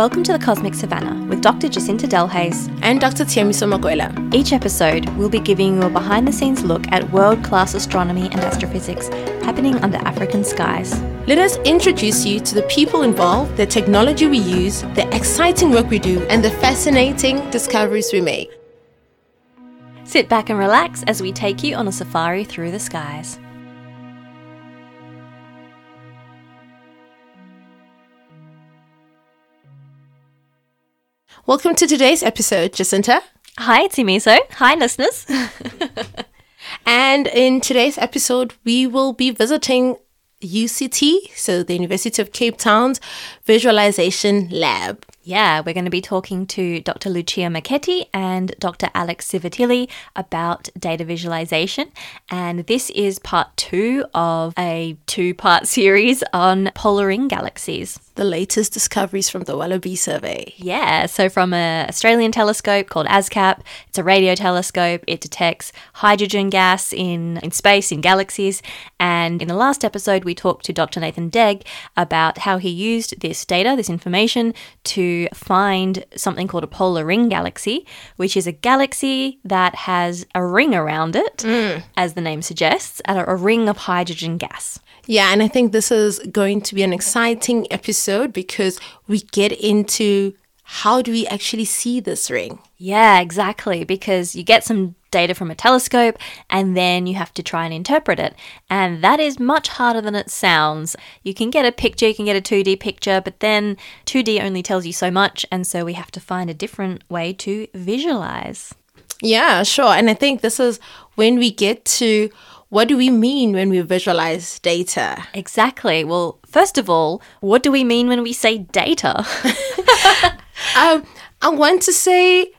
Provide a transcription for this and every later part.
Welcome to the Cosmic Savannah with Dr. Jacinta Delhaize. and Dr. Tshiamiso Makwela. Each episode, we'll be giving you a behind the scenes look at world class astronomy and astrophysics happening under African skies. Let us introduce you to the people involved, the technology we use, the exciting work we do, and the fascinating discoveries we make. Sit back and relax as we take you on a safari through the skies. Welcome to today's episode, Jacinta. Hi, it's Imiso. Hi, listeners. And in today's episode, we will be visiting UCT, so the University of Cape Town's Visualization Lab. Yeah, we're going to be talking to Dr. Lucia Marchetti and Dr. Alex Sivitilli about data visualization. And this is part two of a two part series on polar ring galaxies. The latest discoveries from the Wallaby survey. Yeah, so from an Australian telescope called ASKAP, it's a radio telescope. It detects hydrogen gas in, in space, in galaxies. And in the last episode, we talked to Dr. Nathan Deg about how he used this data, this information, to find something called a polar ring galaxy, which is a galaxy that has a ring around it, mm. as the name suggests, and a, a ring of hydrogen gas. Yeah, and I think this is going to be an exciting episode because we get into how do we actually see this ring? Yeah, exactly. Because you get some data from a telescope and then you have to try and interpret it. And that is much harder than it sounds. You can get a picture, you can get a 2D picture, but then 2D only tells you so much. And so we have to find a different way to visualize. Yeah, sure. And I think this is when we get to what do we mean when we visualize data? Exactly. Well, first of all, what do we mean when we say data? Um, I want to say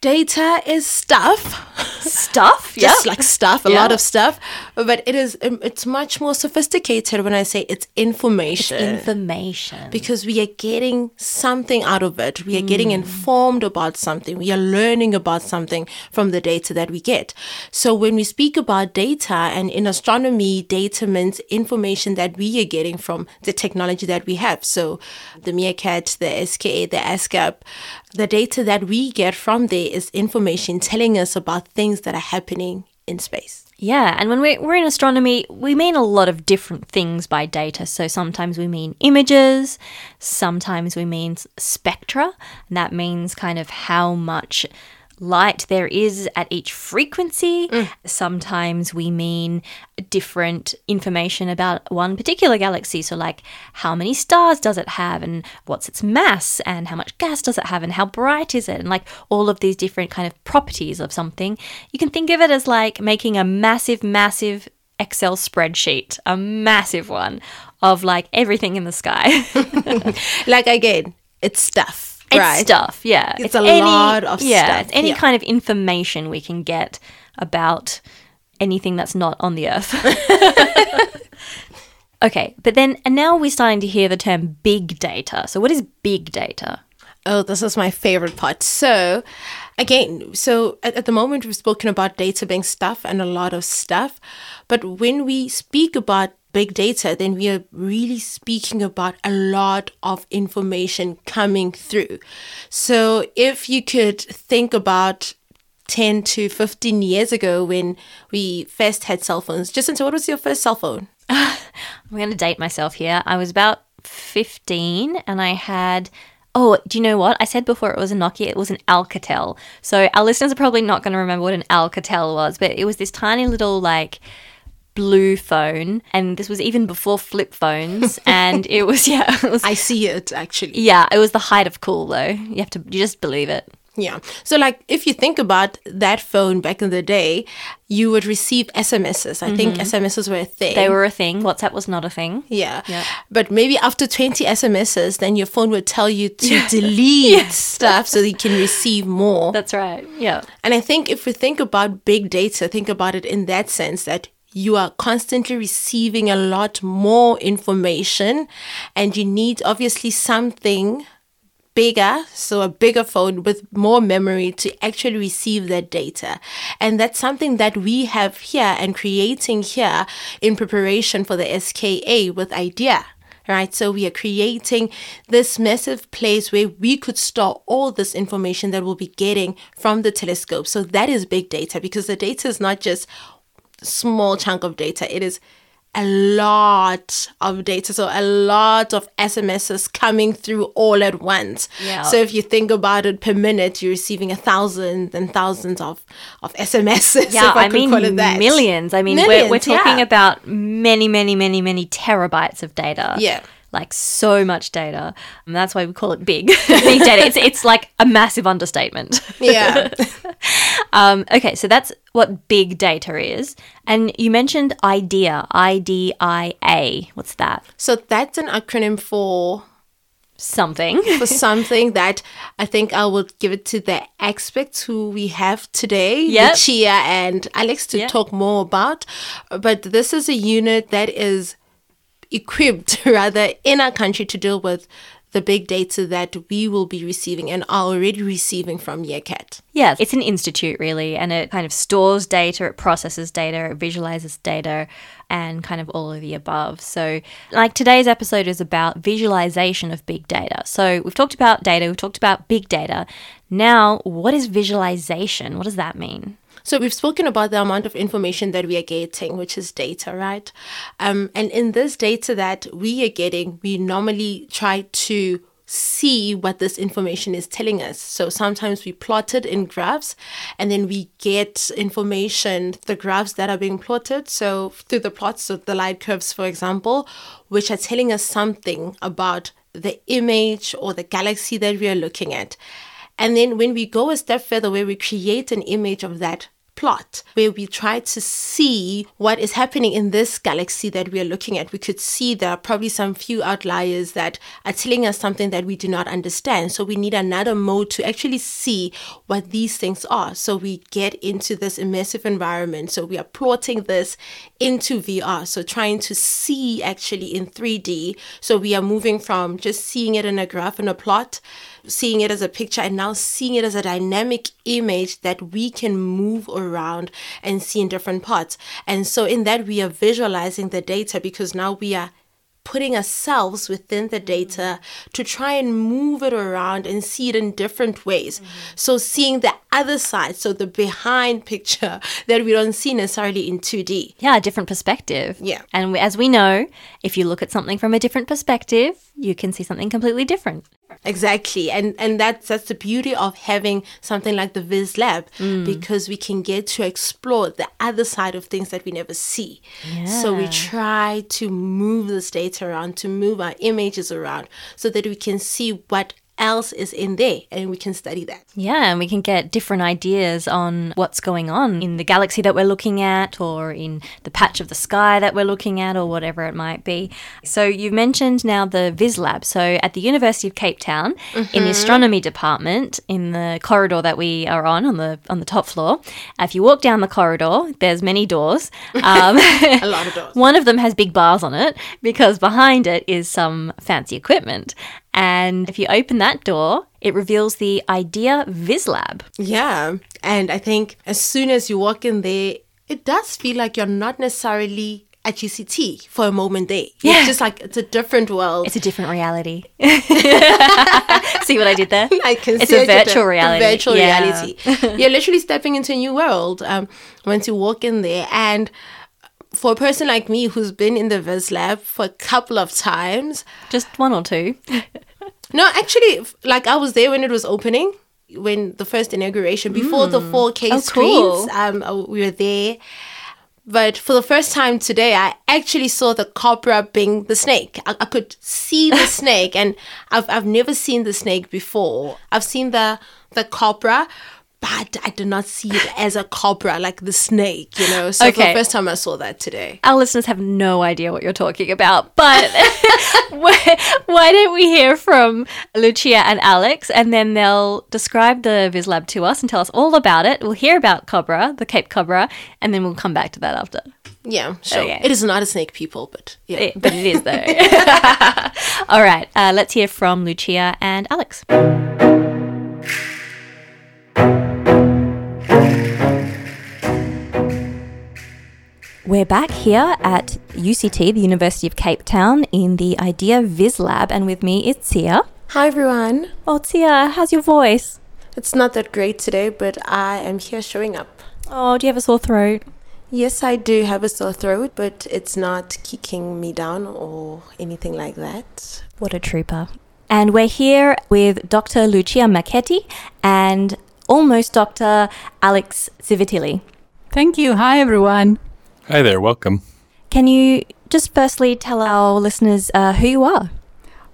data is stuff. Stuff? yeah Just like stuff, a Yeah. lot of stuff. But it is um, it's much more sophisticated when I say it's information. Information. because we are getting something out of it. We are getting informed about something. We are learning about something from the data that we get. So when we speak about data and in astronomy, data means information that we are getting from the technology that we have. So the MeerKAT, the SKA, the ASKAP, the data that we get from there is information telling us about things that are happening in space. Yeah, and when we're, we're in astronomy, we mean a lot of different things by data. So sometimes we mean images, sometimes we mean spectra, and that means kind of how much light there is at each frequency. Mm. Sometimes we mean different information about one particular galaxy. So, like, how many stars does it have, and what's its mass, and how much gas does it have, and how bright is it, and like all of these different kind of properties of something. You can think of it as like making a massive, massive Excel spreadsheet, a massive one of like everything in the sky. Like again, it's stuff. It's right. stuff, yeah. It's a lot of yeah, stuff, It's any yeah. kind of information we can get about anything that's not on the earth. okay, but then and now we're starting to hear the term big data. So what is big data? Oh, this is my favorite part. So, again, so at, at the moment we've spoken about data being stuff and a lot of stuff. But when we speak about big data, then we are really speaking about a lot of information coming through. So, if you could think about 10 to 15 years ago when we first had cell phones, Jacinta, what was your first cell phone? I'm going to date myself here. I was about 15 and I had. Oh, do you know what? I said before it was a Nokia, it was an Alcatel. So our listeners are probably not going to remember what an Alcatel was, but it was this tiny little, like, blue phone. And this was even before flip phones. and it was, yeah, it was. I see it actually. yeah, it was the height of cool though. You have to, you just believe it. Yeah. So, like, if you think about that phone back in the day, you would receive SMSs. I think mm-hmm. SMSs were a thing. They were a thing. WhatsApp was not a thing. Yeah. Yeah. But maybe after 20 SMSs, then your phone would tell you to delete stuff so that you can receive more. That's right. Yeah. And I think if we think about big data, think about it in that sense that you are constantly receiving a lot more information and you need obviously something bigger, so a bigger phone with more memory to actually receive that data. And that's something that we have here and creating here in preparation for the SKA with IDIA. right? So we are creating this massive place where we could store all this information that we'll be getting from the telescope. So that is big data because the data is not just small chunk of data. It is a lot of data. So a lot of SMSs coming through all at once. Yeah. So if you think about it per minute, you're receiving a thousand and thousands of, of SMSs. Yeah, if I, I, could mean call it that. millions. I mean, we're, we're talking yeah. about many, many, many, many terabytes of data. Yeah. Like so much data. And that's why we call it big. big data. It's it's like a massive understatement. Yeah. Um, okay, so that's what big data is. And you mentioned IDIA, I D I A. What's that? so that's an acronym for Something. for something that I think I will give it to the experts who we have today, Yep. Lucia and Alex, to Yep. talk more about. But this is a unit that is equipped, rather, in our country to deal with the big data that we will be receiving and are already receiving from MeerKAT. Yeah, it's an institute really, and it kind of stores data, it processes data, it visualizes data, and kind of all of the above. So, like today's episode is about visualization of big data. So, we've talked about data, we've talked about big data. Now, what is visualization? What does that mean? So we've spoken about the amount of information that we are getting, which is data, right? Um, and in this data that we are getting, we normally try to see what this information is telling us. So sometimes we plot it in graphs and then we get information, the graphs that are being plotted. So through the plots, so the light curves, for example, which are telling us something about the image or the galaxy that we are looking at. And then when we go a step further, where we create an image of that plot, where we try to see what is happening in this galaxy that we are looking at, we could see there are probably some few outliers that are telling us something that we do not understand. So we need another mode to actually see what these things are. So we get into this immersive environment. So we are plotting this into VR. So trying to see actually in 3D. So we are moving from just seeing it in a graph and a plot seeing it as a picture and now seeing it as a dynamic image that we can move around and see in different parts. And so in that we are visualizing the data because now we are putting ourselves within the data to try and move it around and see it in different ways. Mm-hmm. So seeing the other side, so the behind picture that we don't see necessarily in 2D. Yeah, a different perspective. Yeah. And as we know, if you look at something from a different perspective, you can see something completely different. Exactly. And and that's that's the beauty of having something like the Viz Lab mm. because we can get to explore the other side of things that we never see. Yeah. So we try to move this data around, to move our images around so that we can see what else is in there and we can study that. Yeah, and we can get different ideas on what's going on in the galaxy that we're looking at or in the patch of the sky that we're looking at or whatever it might be. So you've mentioned now the Viz Lab. So at the University of Cape Town in the astronomy department in the corridor that we are on on the on the top floor. If you walk down the corridor, there's many doors. Um, A lot of those. one of them has big bars on it because behind it is some fancy equipment. And if you open that door, it reveals the IDIA Viz Lab. Yeah. And I think as soon as you walk in there, it does feel like you're not necessarily at UCT for a moment there. Yeah. It's just like it's a different world. It's a different reality. See what I did there? I can It's see a virtual reality. virtual Yeah. reality. You're literally stepping into a new world um, once you walk in there. And for a person like me who's been in the Viz Lab for a couple of times, Just one or two. no, actually, like I was there when it was opening, when the first inauguration, before the 4K Oh, screens, cool. um, uh, we were there. But for the first time today, I actually saw the cobra being the snake. I, I could see the snake, and I've, I've never seen the snake before. I've seen the the cobra, but I did not see it as a cobra, like the snake, you know. So for the first time, I saw that today. Our listeners have no idea what you're talking about, but why, why don't we hear from Lucia and Alex and then they'll describe the Viz Lab to us and tell us all about it. We'll hear about Cobra, the Cape Cobra, and then we'll come back to that after. Yeah, sure. Okay. It is not a snake, people, but yeah. Eh, but it is though. all right, uh, let's hear from Lucia and Alex. We're back here at UCT, the University of Cape Town, in the IDIA Viz Lab, and with me is Tia. Hi, everyone. Oh, Tia, how's your voice? It's not that great today, but I am here showing up. Oh, do you have a sore throat? Yes, I do have a sore throat, but it's not kicking me down or anything like that. What a trooper. And we're here with Dr. Lucia Marchetti and almost Dr. Alex Sivitilli. Thank you. Hi, everyone. Hi there, welcome. Can you just firstly tell our listeners uh, who you are?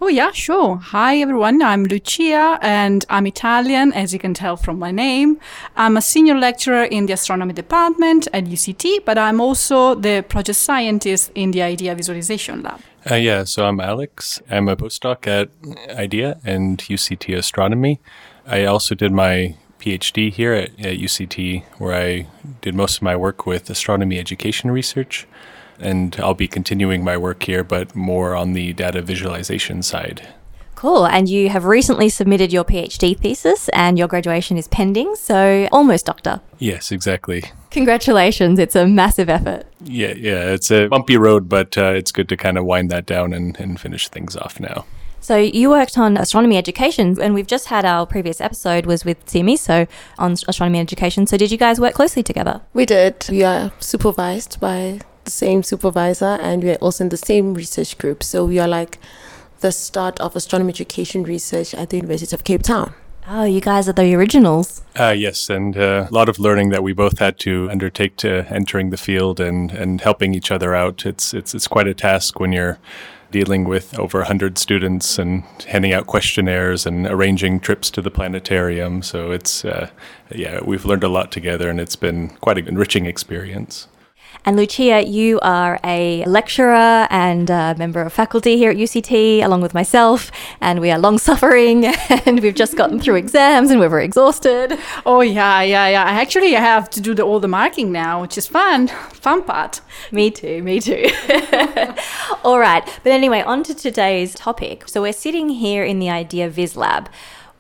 Oh, yeah, sure. Hi, everyone. I'm Lucia and I'm Italian, as you can tell from my name. I'm a senior lecturer in the astronomy department at UCT, but I'm also the project scientist in the IDIA Visualization Lab. Uh, yeah, so I'm Alex. I'm a postdoc at IDIA and UCT Astronomy. I also did my PhD here at, at UCT, where I did most of my work with astronomy education research. And I'll be continuing my work here, but more on the data visualization side. Cool. And you have recently submitted your PhD thesis, and your graduation is pending. So, almost doctor. Yes, exactly. Congratulations. It's a massive effort. Yeah, yeah. It's a bumpy road, but uh, it's good to kind of wind that down and, and finish things off now. So you worked on astronomy education, and we've just had our previous episode was with Simi, so on astronomy education. So did you guys work closely together? We did. We are supervised by the same supervisor, and we are also in the same research group. So we are like the start of astronomy education research at the University of Cape Town. Oh, you guys are the originals. Uh, yes, and uh, a lot of learning that we both had to undertake to entering the field and, and helping each other out. It's, it's, it's quite a task when you're dealing with over 100 students and handing out questionnaires and arranging trips to the planetarium. So it's, uh, yeah, we've learned a lot together and it's been quite an enriching experience. And Lucia, you are a lecturer and a member of faculty here at UCT, along with myself, and we are long suffering and we've just gotten through exams and we're very exhausted. Oh, yeah, yeah, yeah. I actually have to do the, all the marking now, which is fun. Fun part. Me too, me too. all right. But anyway, on to today's topic. So we're sitting here in the IDIA Viz Lab.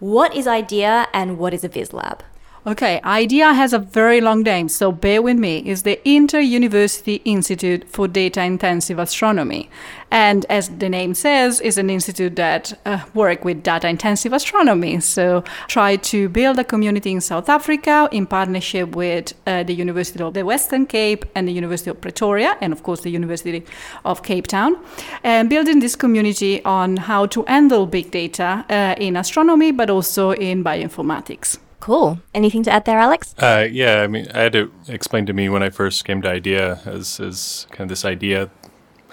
What is IDIA and what is a Viz Lab? Okay, IDIA has a very long name, so bear with me. It's the Inter-University Institute for Data Intensive Astronomy. And as the name says, it's an institute that uh, work with data intensive astronomy. So try to build a community in South Africa in partnership with uh, the University of the Western Cape and the University of Pretoria, and of course the University of Cape Town, and building this community on how to handle big data uh, in astronomy, but also in bioinformatics. Cool. Anything to add there, Alex? Uh, yeah, I mean, I had to explain to me when I first came to IDIA as, as kind of this idea,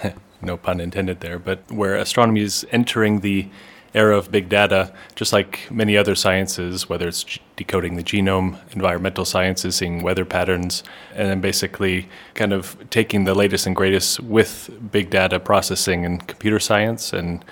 no pun intended there, but where astronomy is entering the era of big data, just like many other sciences, whether it's decoding the genome, environmental sciences, seeing weather patterns, and then basically kind of taking the latest and greatest with big data processing and computer science and,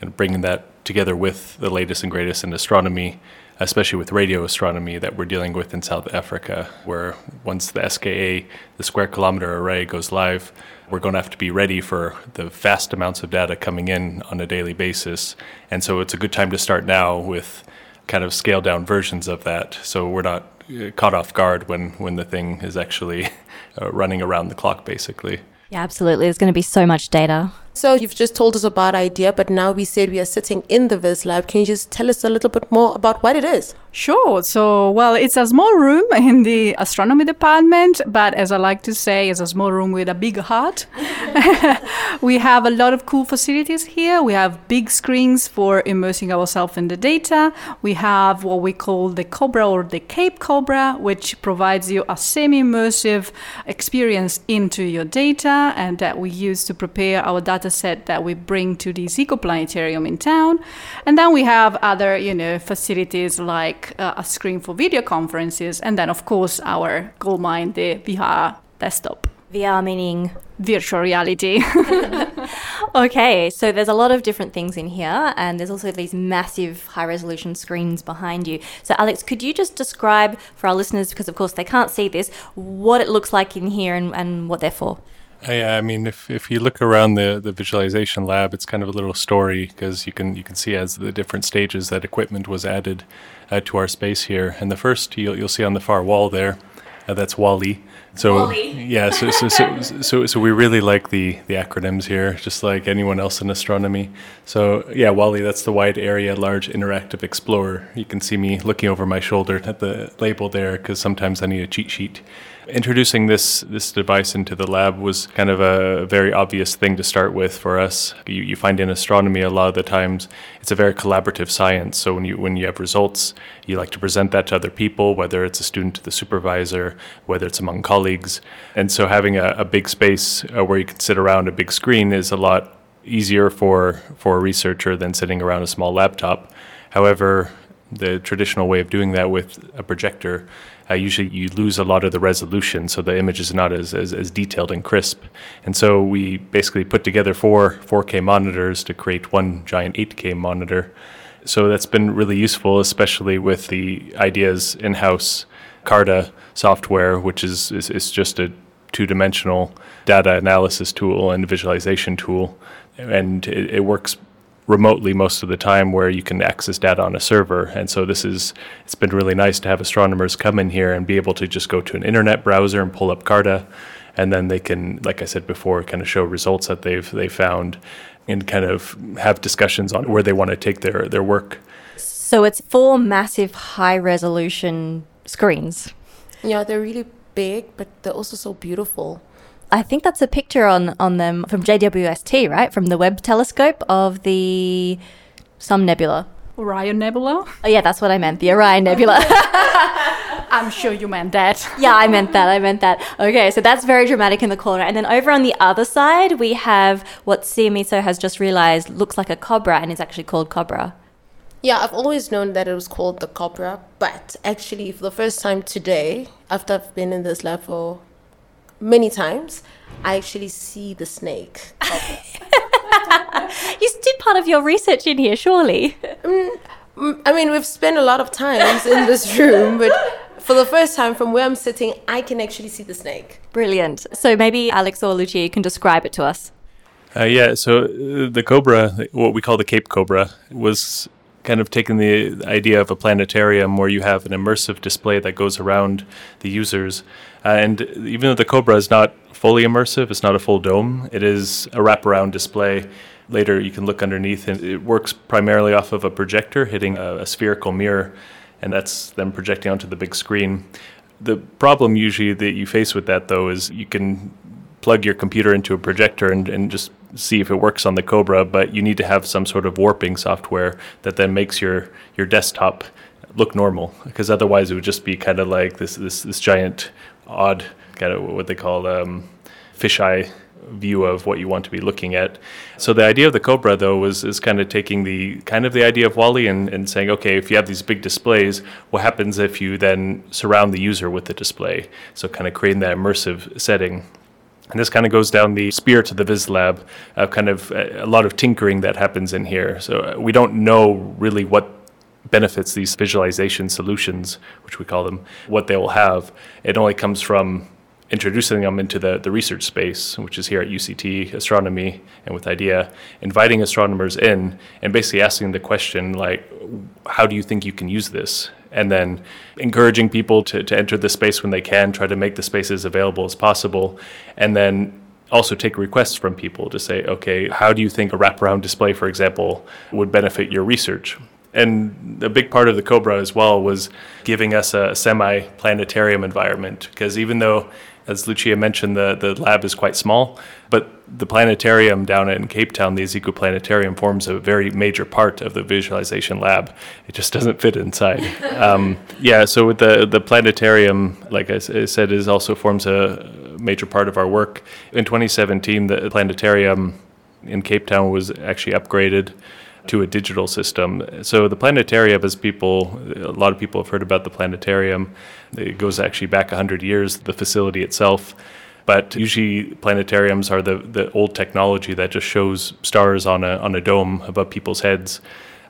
and bringing that together with the latest and greatest in astronomy especially with radio astronomy that we're dealing with in South Africa, where once the SKA, the Square Kilometer Array, goes live, we're going to have to be ready for the vast amounts of data coming in on a daily basis. And so it's a good time to start now with kind of scaled down versions of that. So we're not uh, caught off guard when, when the thing is actually uh, running around the clock, basically. Yeah, absolutely. There's going to be so much data. So you've just told us about IDIA, but now we said we are sitting in the Viz Lab. Can you just tell us a little bit more about what it is? Sure. So, well, it's a small room in the astronomy department, but as I like to say, it's a small room with a big heart. we have a lot of cool facilities here. We have big screens for immersing ourselves in the data. We have what we call the Cobra or the Cape Cobra, which provides you a semi immersive experience into your data and that we use to prepare our data set that we bring to the Iziko Planetarium in town. And then we have other, you know, facilities like uh, a screen for video conferences, and then, of course, our goldmine, the VR desktop. VR meaning virtual reality. okay, so there's a lot of different things in here, and there's also these massive high resolution screens behind you. So, Alex, could you just describe for our listeners, because of course they can't see this, what it looks like in here and, and what they're for? Yeah, I mean, if, if you look around the, the visualization lab, it's kind of a little story because you can you can see as the different stages that equipment was added uh, to our space here. And the first you'll, you'll see on the far wall there Uh, that's Wally. So Wally. yeah, so so, so so so we really like the the acronyms here, just like anyone else in astronomy. So yeah, Wally, that's the Wide Area Large Interactive Explorer. You can see me looking over my shoulder at the label there because sometimes I need a cheat sheet. Introducing this this device into the lab was kind of a very obvious thing to start with for us. You, you find in astronomy a lot of the times it's a very collaborative science. So when you when you have results, you like to present that to other people, whether it's a student to the supervisor, whether it's among colleagues. And so having a, a big space uh, where you can sit around a big screen is a lot easier for for a researcher than sitting around a small laptop. However, the traditional way of doing that with a projector, uh, usually you lose a lot of the resolution, so the image is not as, as, as detailed and crisp. And so we basically put together four 4K monitors to create one giant 8K monitor. So that's been really useful, especially with the IDIA's in house CARTA software, which is, is, is just a two dimensional data analysis tool and visualization tool. And it, it works remotely most of the time where you can access data on a server. And so this is it's been really nice to have astronomers come in here and be able to just go to an internet browser and pull up Carta. and then they can like I said before kind of show results that they've they found and kind of have discussions on where they want to take their their work. So it's four massive high resolution screens. Yeah, they're really big, but they're also so beautiful. I think that's a picture on, on them from JWST, right? From the Webb telescope of the some nebula. Orion Nebula. Oh yeah, that's what I meant. The Orion Nebula. I'm sure you meant that. yeah, I meant that. I meant that. Okay, so that's very dramatic in the corner. And then over on the other side, we have what Tshiamiso has just realized looks like a cobra and is actually called cobra. Yeah, I've always known that it was called the cobra, but actually, for the first time today, after I've been in this lab for many times, I actually see the snake. You did part of your research in here, surely. Mm, I mean, we've spent a lot of times in this room, but for the first time, from where I'm sitting, I can actually see the snake. Brilliant. So maybe Alex or Lucia, can describe it to us. Uh, yeah, so uh, the Cobra, what we call the Cape Cobra, was kind of taking the idea of a planetarium where you have an immersive display that goes around the users. Uh, and even though the Cobra is not fully immersive, it's not a full dome, it is a wraparound display. Later, you can look underneath, and it works primarily off of a projector hitting a, a spherical mirror, and that's then projecting onto the big screen. The problem usually that you face with that, though, is you can plug your computer into a projector and, and just see if it works on the Cobra, but you need to have some sort of warping software that then makes your, your desktop look normal, because otherwise it would just be kind of like this, this, this giant, odd, kind of what they call um, fisheye view of what you want to be looking at. So the idea of the Cobra though was is kind of taking the kind of the idea of Wally and, and saying, okay, if you have these big displays, what happens if you then surround the user with the display? So kind of creating that immersive setting. And this kind of goes down the spirit of the Viz Lab, uh, kind of a, a lot of tinkering that happens in here. So uh, we don't know really what benefits these visualization solutions, which we call them, what they will have. It only comes from introducing them into the, the research space, which is here at UCT Astronomy and with IDIA, inviting astronomers in and basically asking the question like, how do you think you can use this? And then encouraging people to, to enter the space when they can, try to make the space as available as possible, and then also take requests from people to say, okay, how do you think a wraparound display, for example, would benefit your research? And a big part of the Cobra as well was giving us a semi planetarium environment. Because even though, as Lucia mentioned, the, the lab is quite small, but the planetarium down in Cape Town, the Iziko Planetarium, forms a very major part of the visualization lab. It just doesn't fit inside. um, yeah, so with the, the planetarium, like I said, is also forms a major part of our work. In 2017, the planetarium in Cape Town was actually upgraded to a digital system. So the planetarium, as people, a lot of people have heard about the planetarium. It goes actually back 100 years, the facility itself. But usually planetariums are the, the old technology that just shows stars on a, on a dome above people's heads.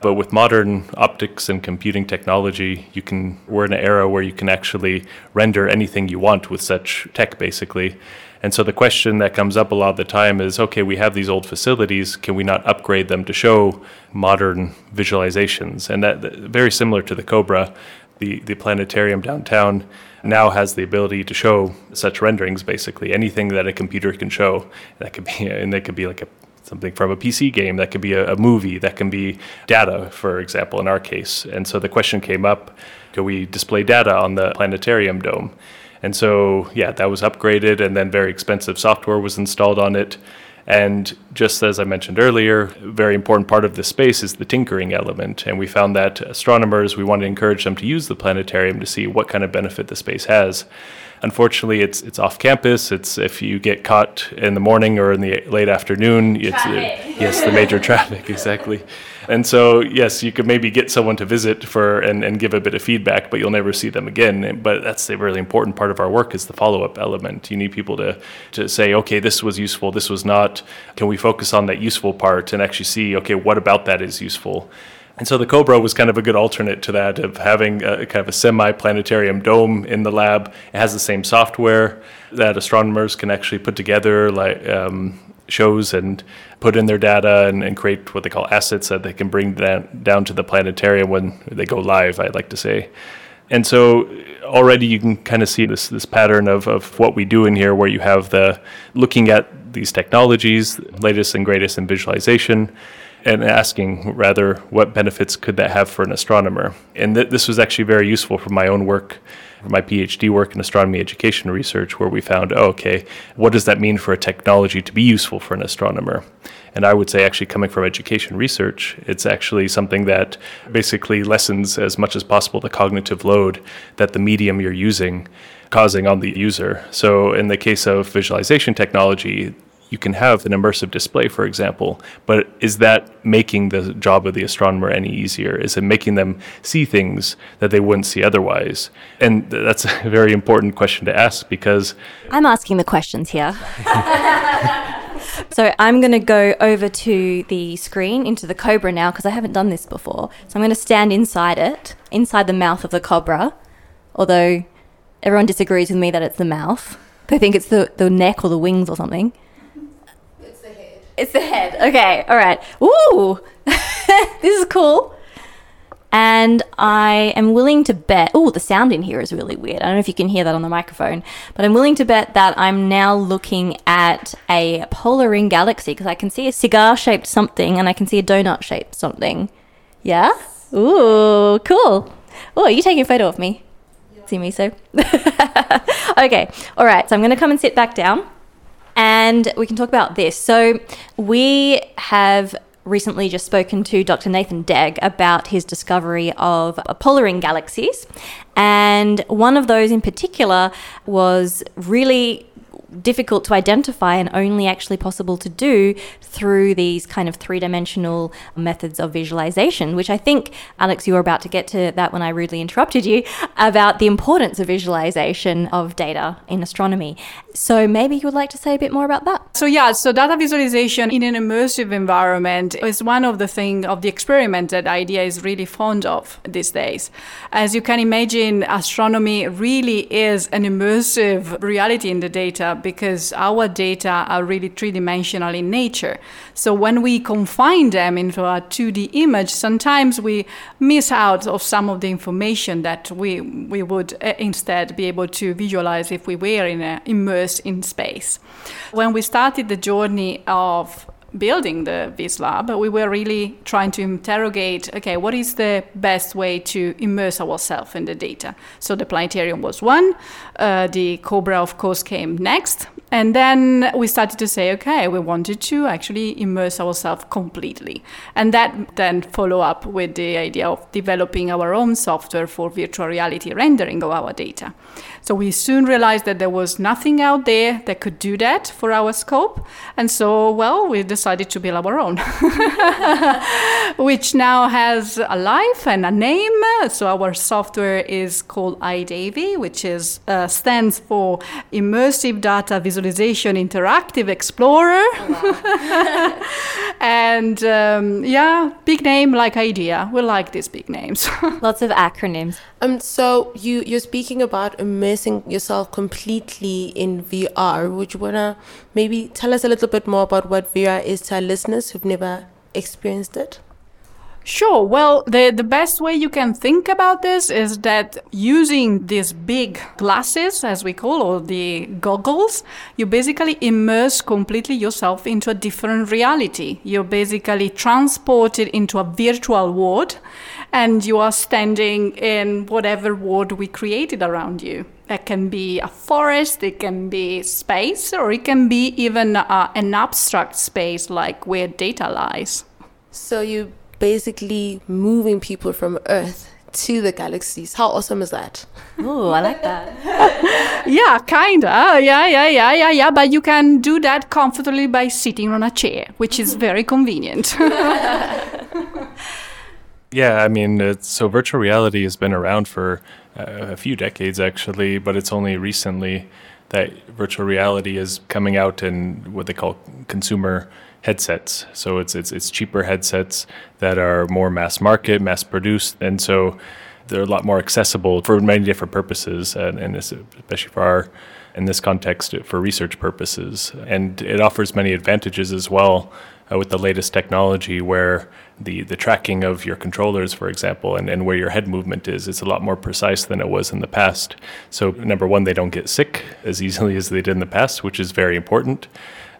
But with modern optics and computing technology, you can we're in an era where you can actually render anything you want with such tech basically. And so the question that comes up a lot of the time is okay, we have these old facilities, can we not upgrade them to show modern visualizations? And that, very similar to the Cobra, the, the planetarium downtown now has the ability to show such renderings basically. Anything that a computer can show that could be and that could be like a something from a PC game that could be a, a movie that can be data for example in our case. And so the question came up could we display data on the planetarium dome and so yeah that was upgraded and then very expensive software was installed on it and just as I mentioned earlier, a very important part of this space is the tinkering element. And we found that astronomers, we want to encourage them to use the planetarium to see what kind of benefit the space has. Unfortunately, it's it's off campus. It's if you get caught in the morning or in the late afternoon, it's uh, yes, the major traffic exactly. And so, yes, you could maybe get someone to visit for and, and give a bit of feedback, but you'll never see them again. But that's a really important part of our work is the follow-up element. You need people to, to say, okay, this was useful, this was not. Can we focus on that useful part and actually see, okay, what about that is useful? And so the Cobra was kind of a good alternate to that of having a kind of a semi-planetarium dome in the lab. It has the same software that astronomers can actually put together, like um, shows and put in their data and, and, create what they call assets that they can bring down, down to the planetarium when they go live, I'd like to say. And so already you can kind of see this, this pattern of, of what we do in here where you have the looking at these technologies, latest and greatest in visualization, and asking rather what benefits could that have for an astronomer. And th- this was actually very useful for my own work my PhD work in astronomy education research, where we found, oh, okay, what does that mean for a technology to be useful for an astronomer? And I would say, actually, coming from education research, it's actually something that basically lessens as much as possible the cognitive load that the medium you're using causing on the user. So, in the case of visualization technology, you can have an immersive display, for example, but is that making the job of the astronomer any easier? Is it making them see things that they wouldn't see otherwise? And that's a very important question to ask because I'm asking the questions here. so I'm going to go over to the screen into the cobra now because I haven't done this before. So I'm going to stand inside it, inside the mouth of the cobra, although everyone disagrees with me that it's the mouth. They think it's the, the neck or the wings or something. It's the head. Okay, all right. Ooh, this is cool. And I am willing to bet. Oh, the sound in here is really weird. I don't know if you can hear that on the microphone, but I'm willing to bet that I'm now looking at a polar ring galaxy because I can see a cigar shaped something and I can see a donut shaped something. Yeah? Ooh, cool. Oh, are you taking a photo of me? Tshiamiso? okay, all right. So I'm going to come and sit back down and we can talk about this. So, we have recently just spoken to Dr. Nathan Deg about his discovery of polar ring galaxies. And one of those in particular was really difficult to identify and only actually possible to do through these kind of three dimensional methods of visualization, which I think, Alex, you were about to get to that when I rudely interrupted you about the importance of visualization of data in astronomy. So maybe you would like to say a bit more about that. So yeah, so data visualization in an immersive environment is one of the things of the experiment that IDIA is really fond of these days. As you can imagine, astronomy really is an immersive reality in the data because our data are really three dimensional in nature. So when we confine them into a 2D image, sometimes we miss out of some of the information that we, we would uh, instead be able to visualize if we were in a, immersed in space. When we started the journey of building the VIS lab, we were really trying to interrogate okay, what is the best way to immerse ourselves in the data? So the planetarium was one, uh, the Cobra, of course, came next. And then we started to say, okay, we wanted to actually immerse ourselves completely. And that then follow up with the idea of developing our own software for virtual reality rendering of our data. So we soon realized that there was nothing out there that could do that for our scope. And so, well, we decided to build our own, which now has a life and a name. So our software is called iDaVIE, which is uh, stands for Immersive Data Visualization Interactive Explorer. Oh, wow. and um, yeah, big name like IDIA. We like these big names. Lots of acronyms. Um, so you you're speaking about immersing yourself completely in VR. Would you wanna maybe tell us a little bit more about what VR is to our listeners who've never experienced it? Sure. Well, the, the best way you can think about this is that using these big glasses, as we call, or the goggles, you basically immerse completely yourself into a different reality. You're basically transported into a virtual world and you are standing in whatever world we created around you. It can be a forest, it can be space, or it can be even uh, an abstract space like where data lies. So you basically moving people from Earth to the galaxies. How awesome is that? Oh, I like that. yeah, kinda. Yeah, yeah, yeah, yeah, yeah. But you can do that comfortably by sitting on a chair, which is very convenient. Yeah, I mean, it's, so virtual reality has been around for uh, a few decades actually, but it's only recently that virtual reality is coming out in what they call consumer headsets. So it's it's it's cheaper headsets that are more mass market, mass produced, and so they're a lot more accessible for many different purposes, and, and especially for our in this context for research purposes. And it offers many advantages as well uh, with the latest technology where the, the tracking of your controllers, for example, and, and where your head movement is, is a lot more precise than it was in the past. So, number one, they don't get sick as easily as they did in the past, which is very important.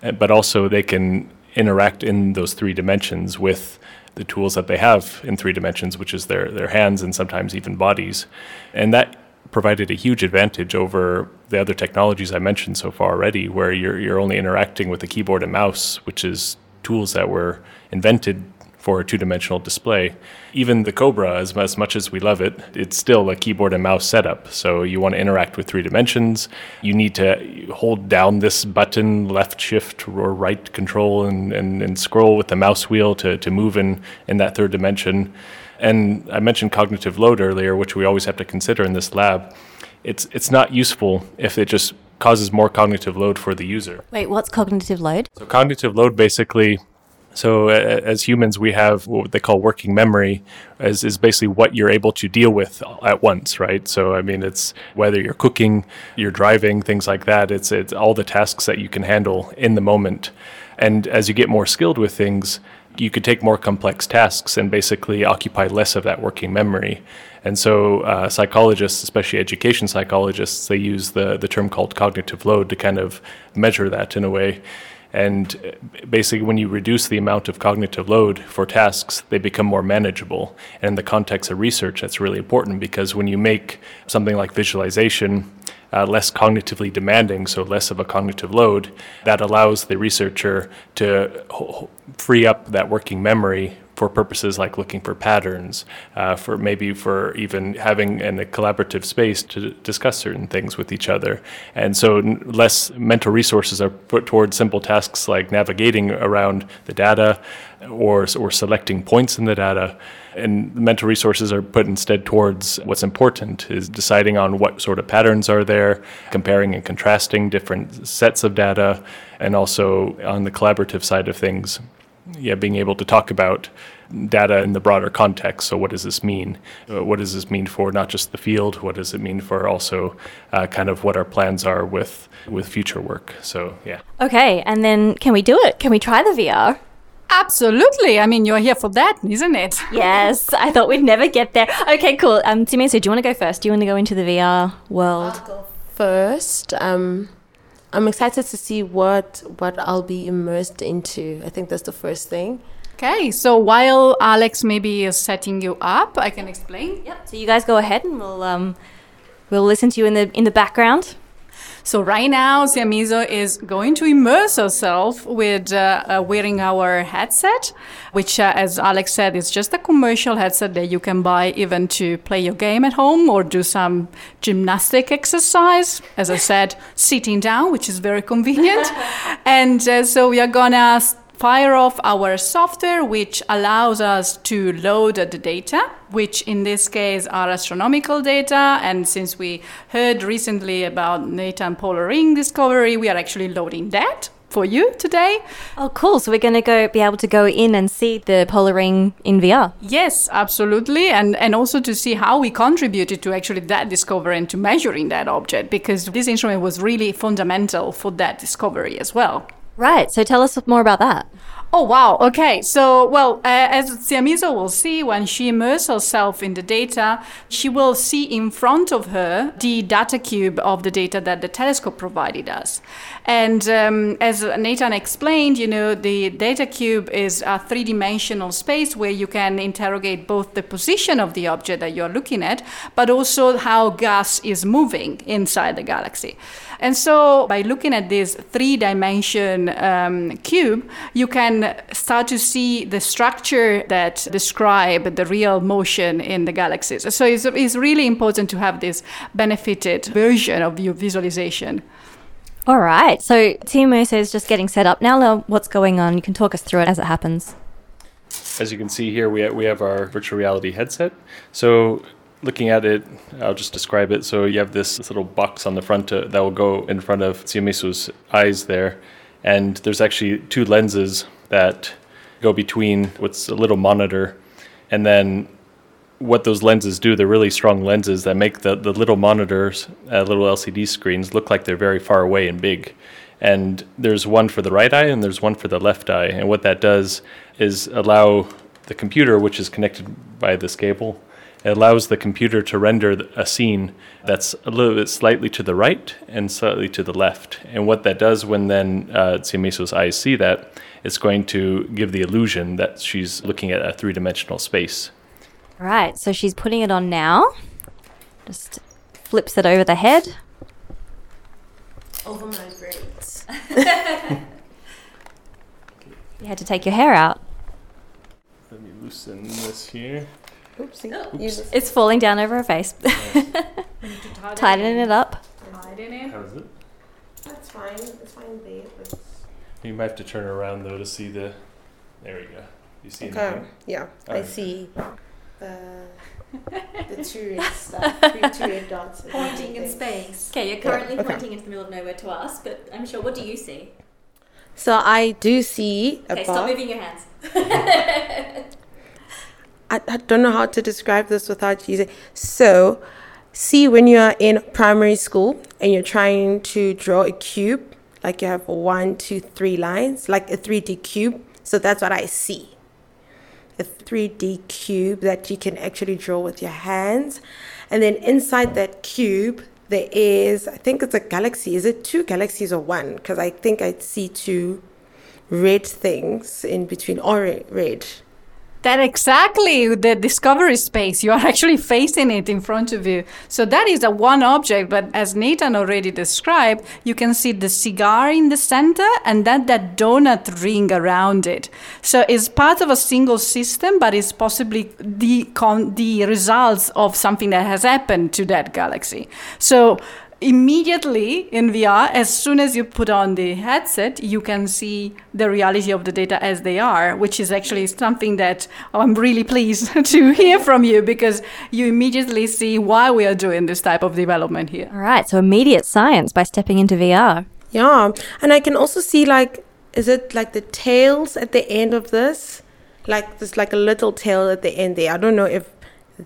But also, they can interact in those three dimensions with the tools that they have in three dimensions, which is their, their hands and sometimes even bodies. And that provided a huge advantage over the other technologies I mentioned so far already, where you're, you're only interacting with a keyboard and mouse, which is tools that were invented for a two-dimensional display. Even the Cobra, as, as much as we love it, it's still a keyboard and mouse setup. So you want to interact with three dimensions. You need to hold down this button, left shift or right control, and, and, and scroll with the mouse wheel to, to move in, in that third dimension. And I mentioned cognitive load earlier, which we always have to consider in this lab. It's, it's not useful if it just causes more cognitive load for the user. Wait, what's cognitive load? So cognitive load basically so as humans, we have what they call working memory, as is basically what you're able to deal with at once, right? So I mean, it's whether you're cooking, you're driving, things like that. It's it's all the tasks that you can handle in the moment, and as you get more skilled with things, you could take more complex tasks and basically occupy less of that working memory. And so, uh, psychologists, especially education psychologists, they use the, the term called cognitive load to kind of measure that in a way. And uh, basically, when you reduce the amount of cognitive load for tasks, they become more manageable. And in the context of research, that's really important because when you make something like visualization uh, less cognitively demanding, so less of a cognitive load, that allows the researcher to free up that working memory for purposes like looking for patterns, uh, for maybe for even having in a collaborative space to discuss certain things with each other. And so less mental resources are put towards simple tasks like navigating around the data or, or selecting points in the data and mental resources are put instead towards what's important is deciding on what sort of patterns are there comparing and contrasting different sets of data and also on the collaborative side of things yeah, being able to talk about data in the broader context. So, what does this mean? Uh, what does this mean for not just the field? What does it mean for also uh, kind of what our plans are with with future work? So, yeah. Okay, and then can we do it? Can we try the VR? Absolutely. I mean, you're here for that, isn't it? yes. I thought we'd never get there. Okay, cool. Um, so do you want to go first? Do you want to go into the VR world? first. Um, I'm excited to see what what I'll be immersed into. I think that's the first thing. Okay, so while Alex maybe is setting you up, I can explain. Yep. So you guys go ahead, and we'll um, we'll listen to you in the in the background. So right now, Tshiamiso is going to immerse herself with uh, uh, wearing our headset, which, uh, as Alex said, is just a commercial headset that you can buy even to play your game at home or do some gymnastic exercise. As I said, sitting down, which is very convenient. and uh, so we are gonna fire off our software, which allows us to load the data, which in this case are astronomical data. And since we heard recently about data and polar ring discovery, we are actually loading that for you today. Oh, cool. So we're going to go be able to go in and see the polar ring in VR. Yes, absolutely. And, and also to see how we contributed to actually that discovery and to measuring that object, because this instrument was really fundamental for that discovery as well. Right. So tell us more about that. Oh wow! Okay, so well, uh, as Tshiamiso will see when she immerses herself in the data, she will see in front of her the data cube of the data that the telescope provided us. And um, as Nathan explained, you know, the data cube is a three-dimensional space where you can interrogate both the position of the object that you're looking at, but also how gas is moving inside the galaxy. And so, by looking at this three dimension um, cube, you can start to see the structure that describe the real motion in the galaxies. So, it's, it's really important to have this benefited version of your visualization. All right. So Tshiamiso is just getting set up. Now, what's going on? You can talk us through it as it happens. As you can see here, we, we have our virtual reality headset. So looking at it, I'll just describe it. So you have this, this little box on the front uh, that will go in front of Tshiamiso's eyes there. And there's actually two lenses that go between what's a little monitor. And then what those lenses do, they're really strong lenses that make the, the little monitors, uh, little LCD screens, look like they're very far away and big. And there's one for the right eye and there's one for the left eye. And what that does is allow the computer, which is connected by this cable, it allows the computer to render a scene that's a little bit slightly to the right and slightly to the left. And what that does when then uh, eyes see that, it's going to give the illusion that she's looking at a three dimensional space. Right, so she's putting it on now. Just flips it over the head. Over my braids. You had to take your hair out. Let me loosen this here. Oopsie. It's falling down over her face. Tightening it up. Tighten it. How is it? That's fine. It's fine there. But... You might have to turn around though to see the. There we go. You see Okay. anything? Yeah, I Alright. see the the two red stuff, two, two red dots. pointing in space. Okay, you're currently okay. pointing into the middle of nowhere to us, but I'm sure. What do you see? So I do see a bar. moving your hands. I, I don't know how to describe this without using. So, see when you're in primary school and you're trying to draw a cube, like you have one, two, three lines, like a 3D cube. So that's what I see. A 3D cube that you can actually draw with your hands. And then inside that cube, there is, I think it's a galaxy. Is it two galaxies or one? Because I think I see two red things in between, or red. That exactly the discovery space. You are actually facing it in front of you. So that is a one object, but as Nathan already described, you can see the cigar in the center and then that donut ring around it. So it's part of a single system, but it's possibly the the results of something that has happened to that galaxy. So immediately in VR, as soon as you put on the headset, you can see the reality of the data as they are, which is actually something that I'm really pleased to hear from you because you immediately see why we are doing this type of development here. All right, so immediate science by stepping into VR. Yeah, and I can also see like, is it like the tails at the end of this? Like there's like a little tail at the end there. I don't know if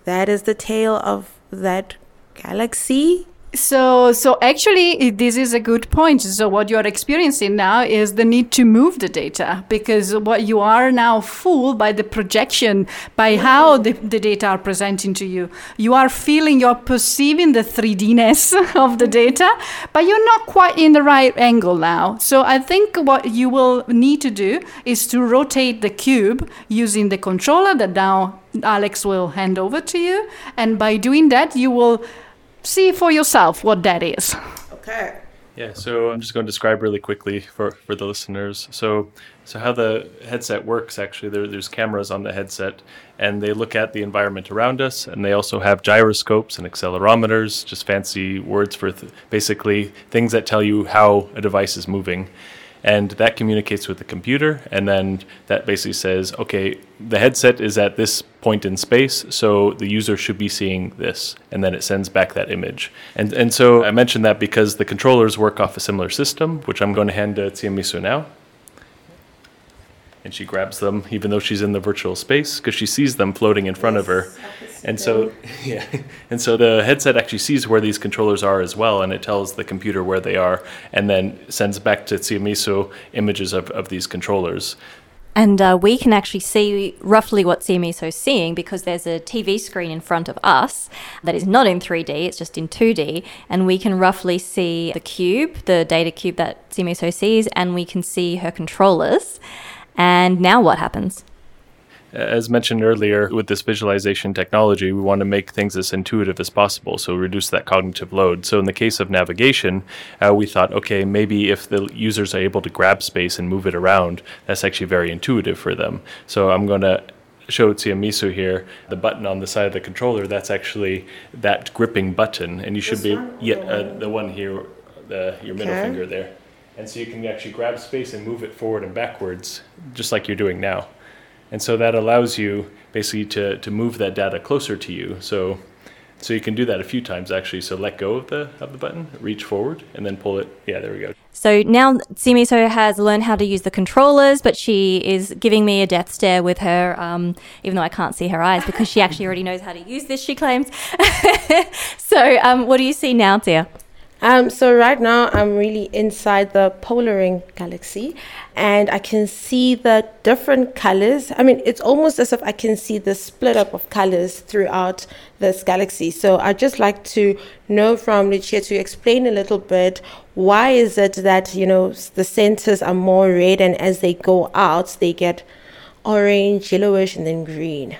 that is the tail of that galaxy. So, so actually, this is a good point. So, what you are experiencing now is the need to move the data because what you are now fooled by the projection, by how the, the data are presenting to you. You are feeling, you're perceiving the 3Dness of the data, but you're not quite in the right angle now. So, I think what you will need to do is to rotate the cube using the controller that now Alex will hand over to you. And by doing that, you will see for yourself what that is. Okay. Yeah, so I'm just going to describe really quickly for, for the listeners. So, so how the headset works actually, there, there's cameras on the headset, and they look at the environment around us, and they also have gyroscopes and accelerometers, just fancy words for th- basically things that tell you how a device is moving. And that communicates with the computer, and then that basically says, okay, the headset is at this point in space, so the user should be seeing this, and then it sends back that image. And and so I mentioned that because the controllers work off a similar system, which I'm going to hand to Tshiamiso now. And she grabs them, even though she's in the virtual space, because she sees them floating in front of her. And so, yeah, and so the headset actually sees where these controllers are as well, and it tells the computer where they are, and then sends back to Tshiamiso images of, of these controllers. And uh, we can actually see roughly what Tshiamiso is seeing because there's a TV screen in front of us that is not in 3D, it's just in 2D. And we can roughly see the cube, the data cube that Tshiamiso sees, and we can see her controllers. And now what happens? As mentioned earlier, with this visualization technology, we want to make things as intuitive as possible, so reduce that cognitive load. So, in the case of navigation, uh, we thought, okay, maybe if the users are able to grab space and move it around, that's actually very intuitive for them. So, I'm going to show Tshiamiso here, the button on the side of the controller, that's actually that gripping button, and you should This be one? yeah, uh, the one here, the your middle Okay. finger there, and so you can actually grab space and move it forward and backwards, just like you're doing now. And so that allows you basically to, to move that data closer to you. So so you can do that a few times actually. So let go of the of the button, reach forward, and then pull it. Yeah, there we go. So now Tshiamiso has learned how to use the controllers, but she is giving me a death stare with her, um, even though I can't see her eyes because she actually already knows how to use this, she claims. so, um, what do you see now, dear? Um, so right now I'm really inside the polar ring galaxy and I can see the different colors. I mean, it's almost as if I can see the split up of colors throughout this galaxy. So I'd just like to know from Lucia to explain a little bit why is it that, you know, the centers are more red and as they go out, they get orange, yellowish, and then green.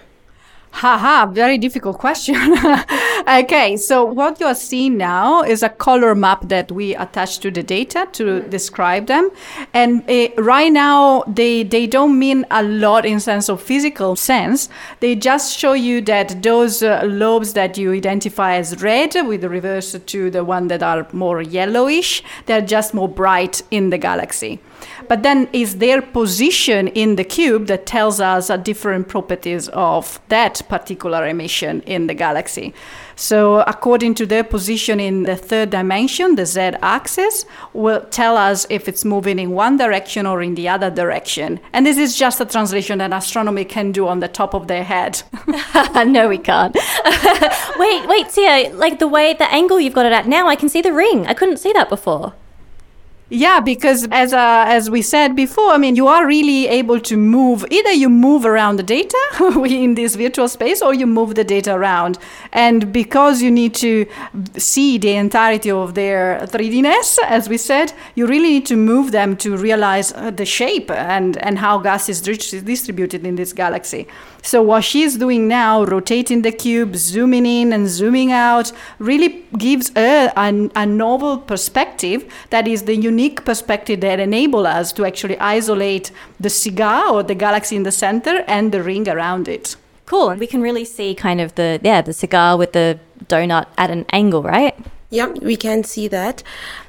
Haha, very difficult question. okay, so what you are seeing now is a color map that we attach to the data to describe them. And uh, right now, they, they don't mean a lot in sense of physical sense. They just show you that those uh, lobes that you identify as red with reverse to the one that are more yellowish, they're just more bright in the galaxy. But then is their position in the cube that tells us different properties of that particular emission in the galaxy. So according to their position in the third dimension, the z-axis will tell us if it's moving in one direction or in the other direction. And this is just a translation that astronomy can do on the top of their head. no, we can't. wait, wait, Tia, like the way, the angle you've got it at now, I can see the ring. I couldn't see that before. Yeah, because as uh, as we said before, I mean, you are really able to move. Either you move around the data in this virtual space, or you move the data around. And because you need to see the entirety of their 3Dness, as we said, you really need to move them to realize uh, the shape and and how gas is distributed in this galaxy. So what she's doing now, rotating the cube, zooming in and zooming out, really gives her a, a novel perspective that is the unique perspective that enable us to actually isolate the cigar or the galaxy in the center and the ring around it. Cool. And we can really see kind of the, yeah, the cigar with the donut at an angle, right? Yep, we can see that.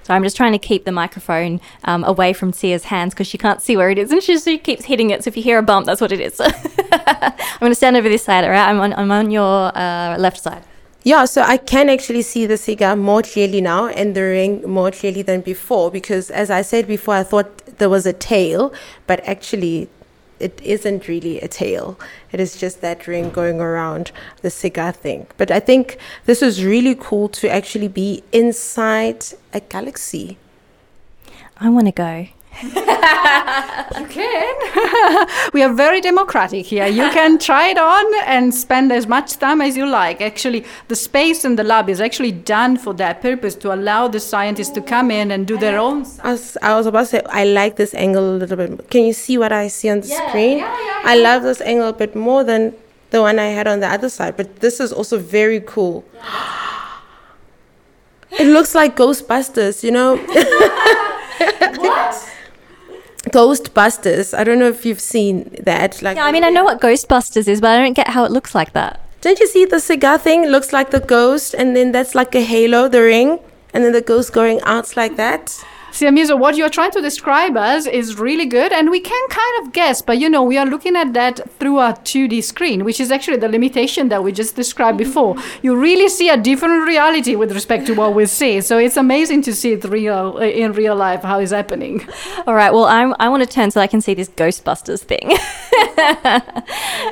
So I'm just trying to keep the microphone um, away from Tshia's hands because she can't see where it is, and she, she keeps hitting it. So if you hear a bump, that's what it is. I'm going to stand over this side, all right? I'm on, I'm on your uh, left side. Yeah, so I can actually see the cigar more clearly now and the ring more clearly than before because, as I said before, I thought there was a tail, but actually, it isn't really a tail. It is just that ring going around the cigar thing. But I think this is really cool to actually be inside a galaxy. I want to go. You can. we are very democratic here. You can try it on and spend as much time as you like. Actually, the space in the lab is actually done for that purpose to allow the scientists to come in and do their own. I was, I was about to say, I like this angle a little bit. Can you see what I see on the screen? I love this angle a bit more than the one I had on the other side, but this is also very cool. It looks like Ghostbusters, you know? What? Ghostbusters. I don't know if you've seen that. Like, Yeah, I mean, I know what Ghostbusters is, but I don't get how it looks like that. don't you see the cigar thing? It looks like the ghost, and then that's like a halo, the ring, and then the ghost going out like that. Tshiamiso, what you're trying to describe us is really good, and we can kind of guess, but you know, we are looking at that through a 2D screen, which is actually the limitation that we just described mm-hmm. before. You really see a different reality with respect to what we see, so it's amazing to see it real uh, in real life how it's happening. All right, well, I'm, I want to turn so I can see this Ghostbusters thing.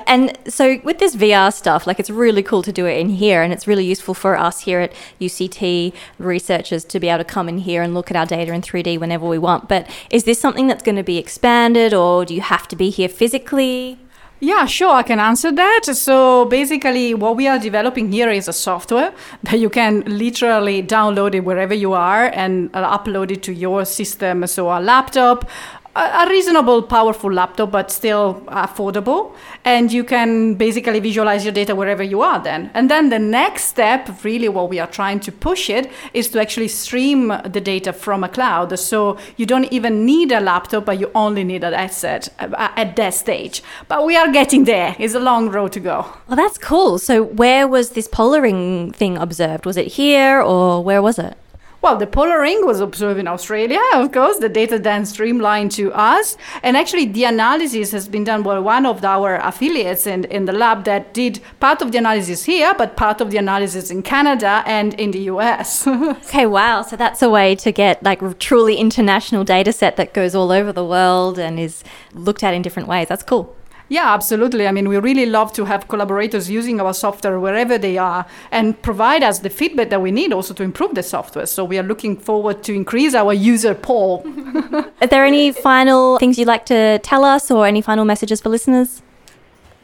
and so with this VR stuff, like it's really cool to do it in here, and it's really useful for us here at UCT researchers to be able to come in here and look at our data in 3D whenever we want. But is this something that's going to be expanded, or do you have to be here physically? Yeah, sure, I can answer that. So basically, what we are developing here is a software that you can literally download it wherever you are and uh, upload it to your system. So a laptop, a reasonable powerful laptop but still affordable. And you can basically visualize your data wherever you are then. And then the next step really what we are trying to push it is to actually stream the data from a cloud. So you don't even need a laptop but you only need an asset at that stage. But we are getting there. It's a long road to go. Well that's cool. So where was this polar ring thing observed? Was it here or where was it well, the polar ring was observed in Australia, of course. The data then streamlined to us. And actually, the analysis has been done by one of our affiliates in, in the lab that did part of the analysis here, but part of the analysis in Canada and in the US. okay, wow. So that's a way to get like truly international data set that goes all over the world and is looked at in different ways. That's cool. Yeah, absolutely. I mean, we really love to have collaborators using our software wherever they are and provide us the feedback that we need also to improve the software. So we are looking forward to increase our user pool. are there any final things you'd like to tell us or any final messages for listeners?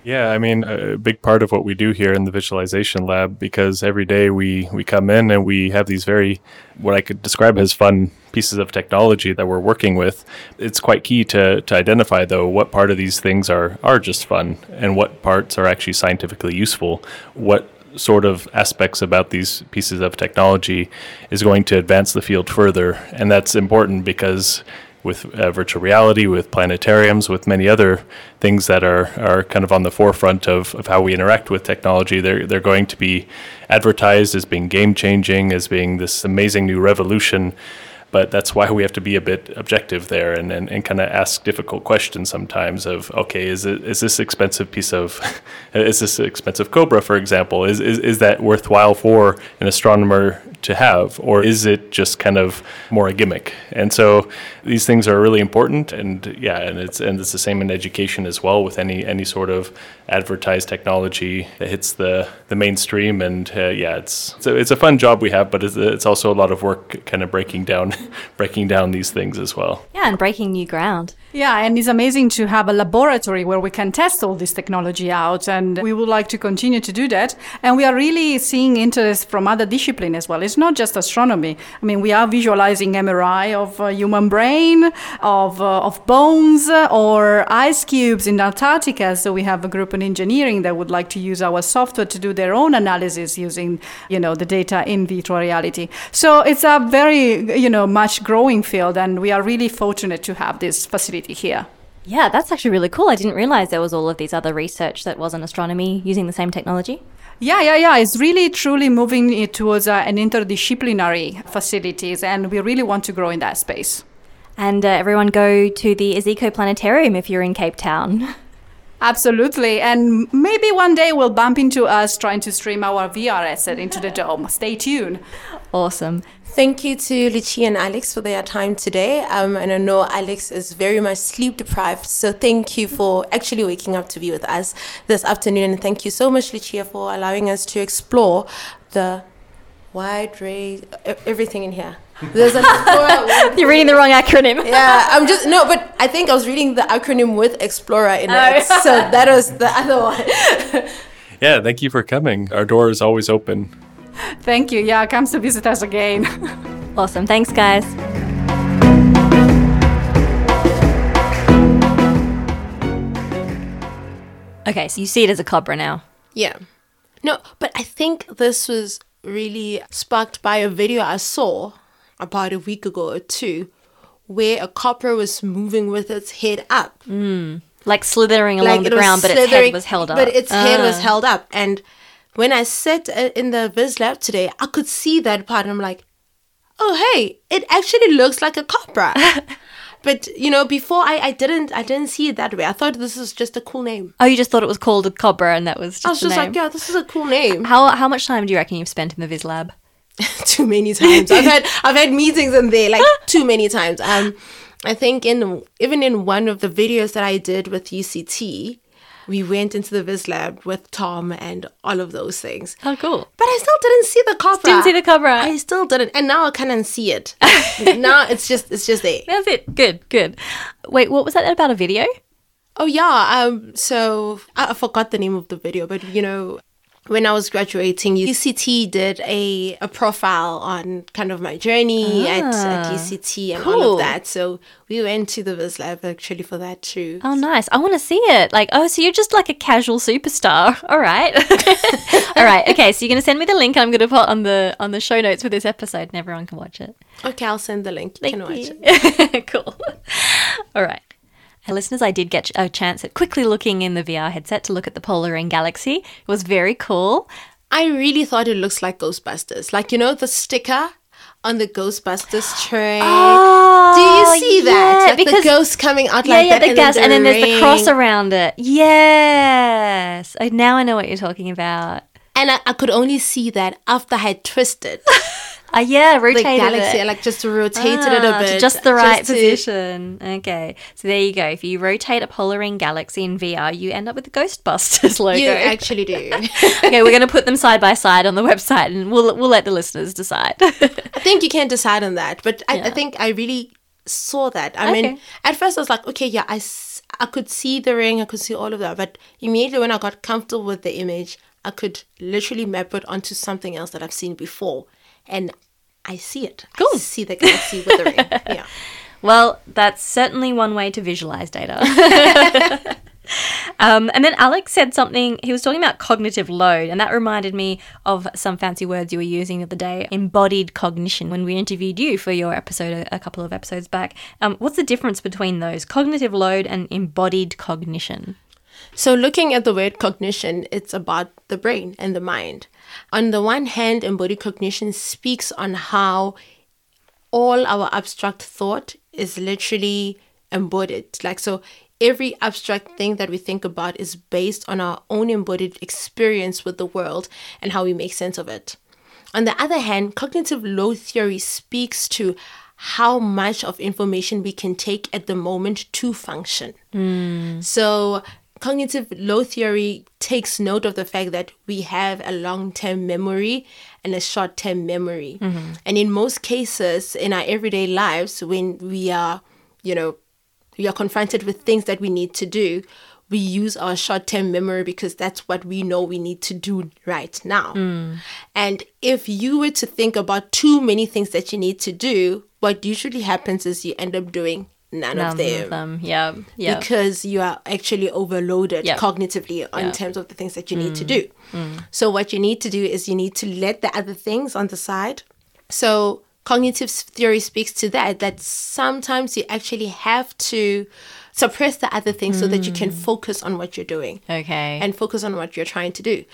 Yeah, I mean, a big part of what we do here in the visualization lab, because every day we, we come in and we have these very, what I could describe as fun pieces of technology that we're working with. It's quite key to, to identify, though, what part of these things are, are just fun and what parts are actually scientifically useful. What sort of aspects about these pieces of technology is going to advance the field further. And that's important because with uh, virtual reality, with planetariums, with many other things that are, are kind of on the forefront of, of how we interact with technology. They're, they're going to be advertised as being game changing, as being this amazing new revolution but that's why we have to be a bit objective there and, and, and kind of ask difficult questions sometimes of okay is it is this expensive piece of is this expensive cobra for example is, is is that worthwhile for an astronomer to have or is it just kind of more a gimmick and so these things are really important and yeah and it's and it's the same in education as well with any any sort of advertised technology that hits the the mainstream and uh, yeah it's so it's a fun job we have but it's, it's also a lot of work kind of breaking down breaking down these things as well. Yeah, and breaking new ground. Yeah, and it's amazing to have a laboratory where we can test all this technology out, and we would like to continue to do that. And we are really seeing interest from other disciplines as well. It's not just astronomy. I mean, we are visualizing MRI of a human brain, of uh, of bones, uh, or ice cubes in Antarctica. So we have a group in engineering that would like to use our software to do their own analysis using, you know, the data in virtual reality. So it's a very, you know, much growing field, and we are really fortunate to have this facility here. Yeah, that's actually really cool. I didn't realize there was all of these other research that was in astronomy using the same technology. Yeah, yeah, yeah. It's really truly moving it towards uh, an interdisciplinary facilities, and we really want to grow in that space. And uh, everyone go to the Iziko Planetarium if you're in Cape Town. Absolutely. And maybe one day we'll bump into us trying to stream our VR asset into the dome. Stay tuned. Awesome. Thank you to Lucia and Alex for their time today. Um, and I know Alex is very much sleep deprived. So thank you for actually waking up to be with us this afternoon. And thank you so much, Lucia, for allowing us to explore the wide range, everything in here. There's an explorer. You're reading the wrong acronym. yeah, I'm just no, but I think I was reading the acronym with explorer in oh. it, so that was the other one. yeah, thank you for coming. Our door is always open. Thank you. Yeah, comes to visit us again. awesome. Thanks, guys. Okay, so you see it as a cobra now. Yeah. No, but I think this was really sparked by a video I saw about a week ago or two where a cobra was moving with its head up. Mm. Like slithering along like the ground, but its head was held up. But its head was ah. held up. And when I sat uh, in the Viz lab today, I could see that part and I'm like, oh, hey, it actually looks like a cobra. but you know before I, I didn't i didn't see it that way. I thought this is just a cool name. Oh you just thought it was called a cobra and that was just i was just name. like yeah this is a cool name. How how much time do you reckon you've spent in the viz lab? Too many times. I've had i've had meetings in there like too many times. Um i think in even in one of the videos that i did with uct we went into the Viz lab with Tom and all of those things. Oh, cool. But I still didn't see the cobra. Didn't see the cobra. I still didn't, and now I can't see it. now it's just it's just there. That's it. Good, good. Wait, what was that about a video? Oh yeah. Um. So I, I forgot the name of the video, but you know, when I was graduating, UCT did a, a profile on kind of my journey at, at UCT and all Ah, of that. So we went to the Viz lab actually for that too. Oh, nice. I want to see it. Like, oh, so you're just like a casual superstar. All right. All right. Okay. So you're going to send me the link I'm going to put on the on the show notes for this episode and everyone can watch it. Okay, I'll send the link. You can watch Thank it. cool. All right. And listeners, I did get a chance at quickly looking in the VR headset to look at the Polar Ring Galaxy. It was very cool. I really thought it looks like Ghostbusters. Like you know the sticker on the Ghostbusters train. Oh, ah, Do you see that? yeah, Like because the ghost coming out yeah, like yeah, that, the gas, and then there's the cross around it. Yes, I, now I know what you're talking about. And I, I could only see that after I had twisted Ah, yeah, the rotated galaxy. it. Like just rotated it a Ah, bit, just the right to- position. Okay, so there you go. If you rotate a Polar Ring Galaxy in VR, you end up with the Ghostbusters logo. You actually do. okay, we're going to put them side by side on the website, and we'll we'll let the listeners decide. I think you can decide on that, but I, I think I really saw that. I Okay. mean, at first I was like, okay, yeah, I, I could see the ring, I could see all of that, but immediately when I got comfortable with the image, I could literally map it onto something else that I've seen before, and I see it. Cool. I see the galaxy with the. Yeah. Well, that's certainly one way to visualize data. um, and then Alex said something, he was talking about cognitive load, and that reminded me of some fancy words you were using the other day embodied cognition when we interviewed you for your episode a, a couple of episodes back. Um, what's the difference between those, cognitive load and embodied cognition? So, looking at the word cognition, it's about the brain and the mind. On the one hand, embodied cognition speaks on how all our abstract thought is literally embodied. Like, so every abstract thing that we think about is based on our own embodied experience with the world and how we make sense of it. On the other hand, cognitive load theory speaks to how much of information we can take at the moment to function. Hmm. So, cognitive load theory takes note of the fact that we have a long term memory and a short term memory. Mm-hmm. And in most cases, in our everyday lives, when we are, you know, we are confronted with things that we need to do, we use our short term memory because that's what we know we need to do right now. Mm. And if you were to think about too many things that you need to do, what usually happens is you end up doing none, None of them of them. Yeah. Yeah. because you are actually overloaded Yeah. cognitively in Yeah. Mm. terms of the things that you need to do. So what you need to do is you need to let the other things on the side. So cognitive theory speaks to that that sometimes you actually have to suppress the other things so that you Mm. can focus on what you're doing okay. and focus on what you're trying to do.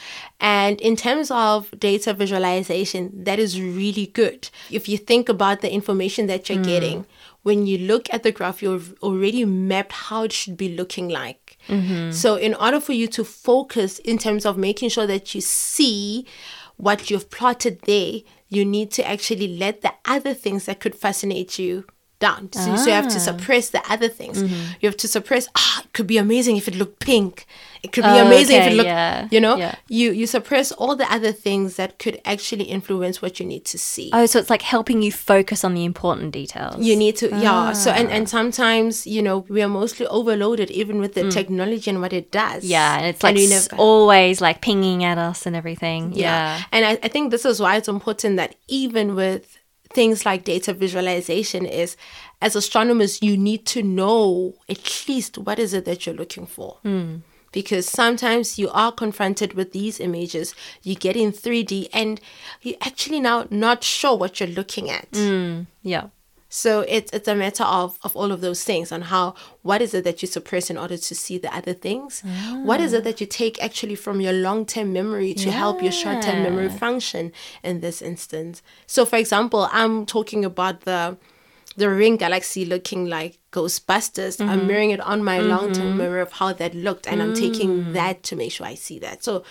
And in terms of data visualization, that is really good. If you think about the information that you're getting, when you look at the graph, you've already mapped how it should be looking like. Mm-hmm. So, in order for you to focus in terms of making sure that you see what you've plotted there, you need to actually let the other things that could fascinate you down. So, so you have to ah. suppress the other things. Mm-hmm. You have to suppress, ah, it could be amazing if it looked pink. It could be Oh, amazing if okay, it looked, yeah, you know, yeah. you, you suppress all the other things that could actually influence what you need to see. oh, so it's like helping you focus on the important details. You need to, yeah. So, and, Ah. and sometimes, you know, we are mostly overloaded even with the technology and what it does. Mm. yeah, and it's like s- never- always like pinging at us and everything. Yeah. And I, I think this is why it's important that even with things like data visualization is as astronomers you need to know at least what is it that you're looking for. Because sometimes you are confronted with these images, you get in 3D and you're actually now not sure what you're looking at. Mm, yeah. So it's it's a matter of, of all of those things on how what is it that you suppress in order to see the other things? What is it that you take actually from your long term memory to help your short term memory function in this instance? So for example, I'm talking about the the ring galaxy looking like Ghostbusters. I'm mm-hmm. mirroring it on my mm-hmm. long term memory of how that looked and I'm taking mm. that to make sure I see that. So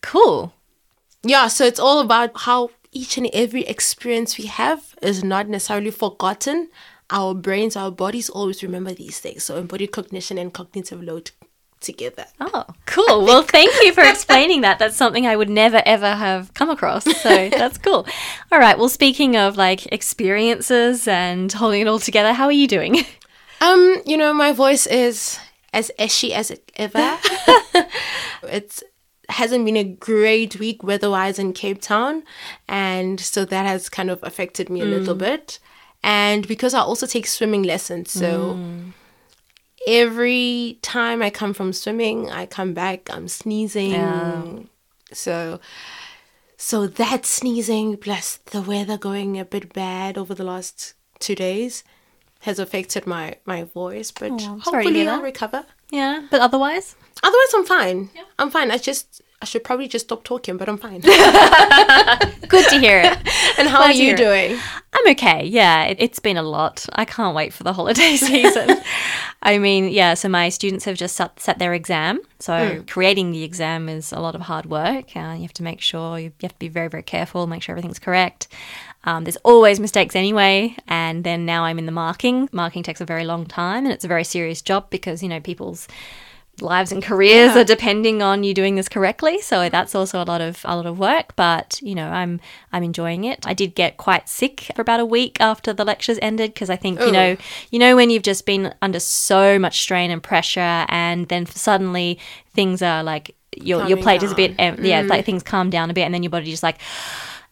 Cool. yeah, so it's all about how each and every experience we have is not necessarily forgotten. Our brains, our bodies always remember these things. So embodied cognition and cognitive load together. Oh, cool. Well, thank you for explaining that. That's something I would never ever have come across. So that's cool. All right. Well, speaking of like experiences and holding it all together, how are you doing? Um, you know, my voice is as ashy as it ever. it's hasn't been a great week weather-wise in Cape Town, and so that has kind of affected me a little bit. And because I also take swimming lessons, so every time I come from swimming, I come back, I'm sneezing. Yeah. So so that sneezing plus the weather going a bit bad over the last two days has affected my my voice, but sorry hopefully I'll recover. Yeah. But otherwise, Otherwise, I'm fine. I'm fine. I just I should probably just stop talking, but I'm fine. good to hear it. and how Glad are you hear it. doing? I'm okay. Yeah, it, it's been a lot. I can't wait for the holiday season. I mean, yeah, so my students have just set, set their exam. So creating the exam is a lot of hard work. Uh, you have to make sure, you, you have to be very, very careful, make sure everything's correct. Um, there's always mistakes anyway. And then now I'm in the marking. Marking takes a very long time and it's a very serious job because, you know, people's lives and careers are depending on you doing this correctly. So that's also a lot of a lot of work, but you know, I'm I'm enjoying it. I did get quite sick for about a week after the lectures ended because I think, you know, you know when you've just been under so much strain and pressure and then suddenly things are like your your plate is a bit down. em- yeah, like things calm down a bit and then your body just like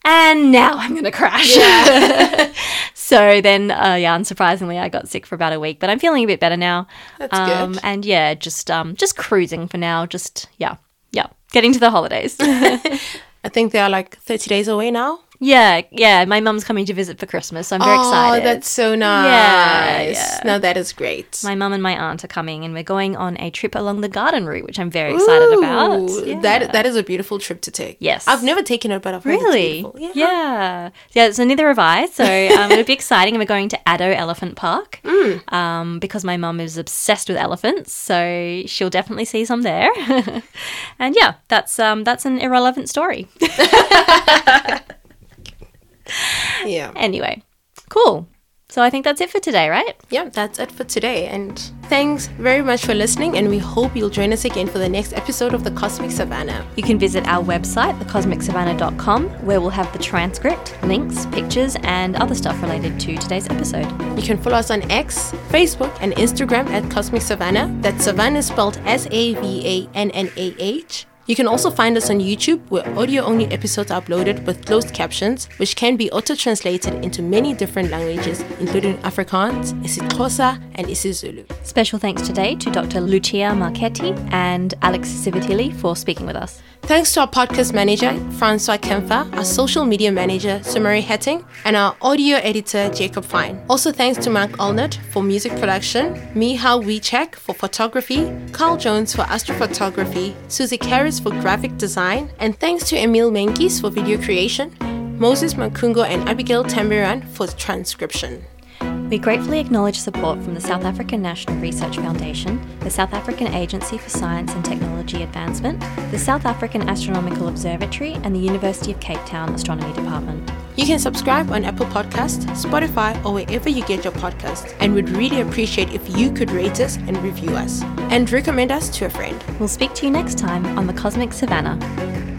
and now I'm going to crash. so then, uh, yeah, unsurprisingly, I got sick for about a week, but I'm feeling a bit better now. That's um, good. And yeah, just um, just cruising for now. Just yeah, yeah, getting to the holidays. I think they are like 30 days away now. Yeah, yeah. My mum's coming to visit for Christmas, so I'm very oh, excited. Oh, that's so nice. yeah. No, that is great. my mum and my aunt are coming, and we're going on a trip along the garden route, which I'm very excited about. Ooh, Yeah. That that is a beautiful trip to take. Yes. I've never taken it, but I've Really? Yeah. Yeah. yeah. So neither have I. So um, it'll be exciting. And we're going to Addo Elephant Park Mm. um, because my mum is obsessed with elephants. So she'll definitely see some there. and yeah, that's um, that's an irrelevant story. Yeah. anyway, cool. So I think that's it for today, right? Yeah, that's it for today. And thanks very much for listening. And we hope you'll join us again for the next episode of the Cosmic Savannah. You can visit our website, thecosmicsavannah.com, where we'll have the transcript, links, pictures, and other stuff related to today's episode. You can follow us on X, Facebook, and Instagram at Cosmic Savannah. That's Savannah spelled S A V A N N A H. You can also find us on YouTube, where audio only episodes are uploaded with closed captions, which can be auto translated into many different languages, including Afrikaans, isiXhosa, and isiZulu. Special thanks today to Dr. Lucia Marchetti and Alex Sivitilli for speaking with us. Thanks to our podcast manager, Francois Kempfer, our social media manager, Sumari Hattingh, and our audio editor, Jacob Fine. Also thanks to Mark Allnut for music production, Mihal Wiechek for photography, Carl Jones for astrophotography, Susie Karras for graphic design, and thanks to Emil Menkis for video creation, Moses Makungo and Abigail Tambiran for transcription. We gratefully acknowledge support from the South African National Research Foundation, the South African Agency for Science and Technology Advancement, the South African Astronomical Observatory, and the University of Cape Town Astronomy Department. You can subscribe on Apple Podcasts, Spotify, or wherever you get your podcasts, and would really appreciate if you could rate us and review us, and recommend us to a friend. We'll speak to you next time on the Cosmic Savannah.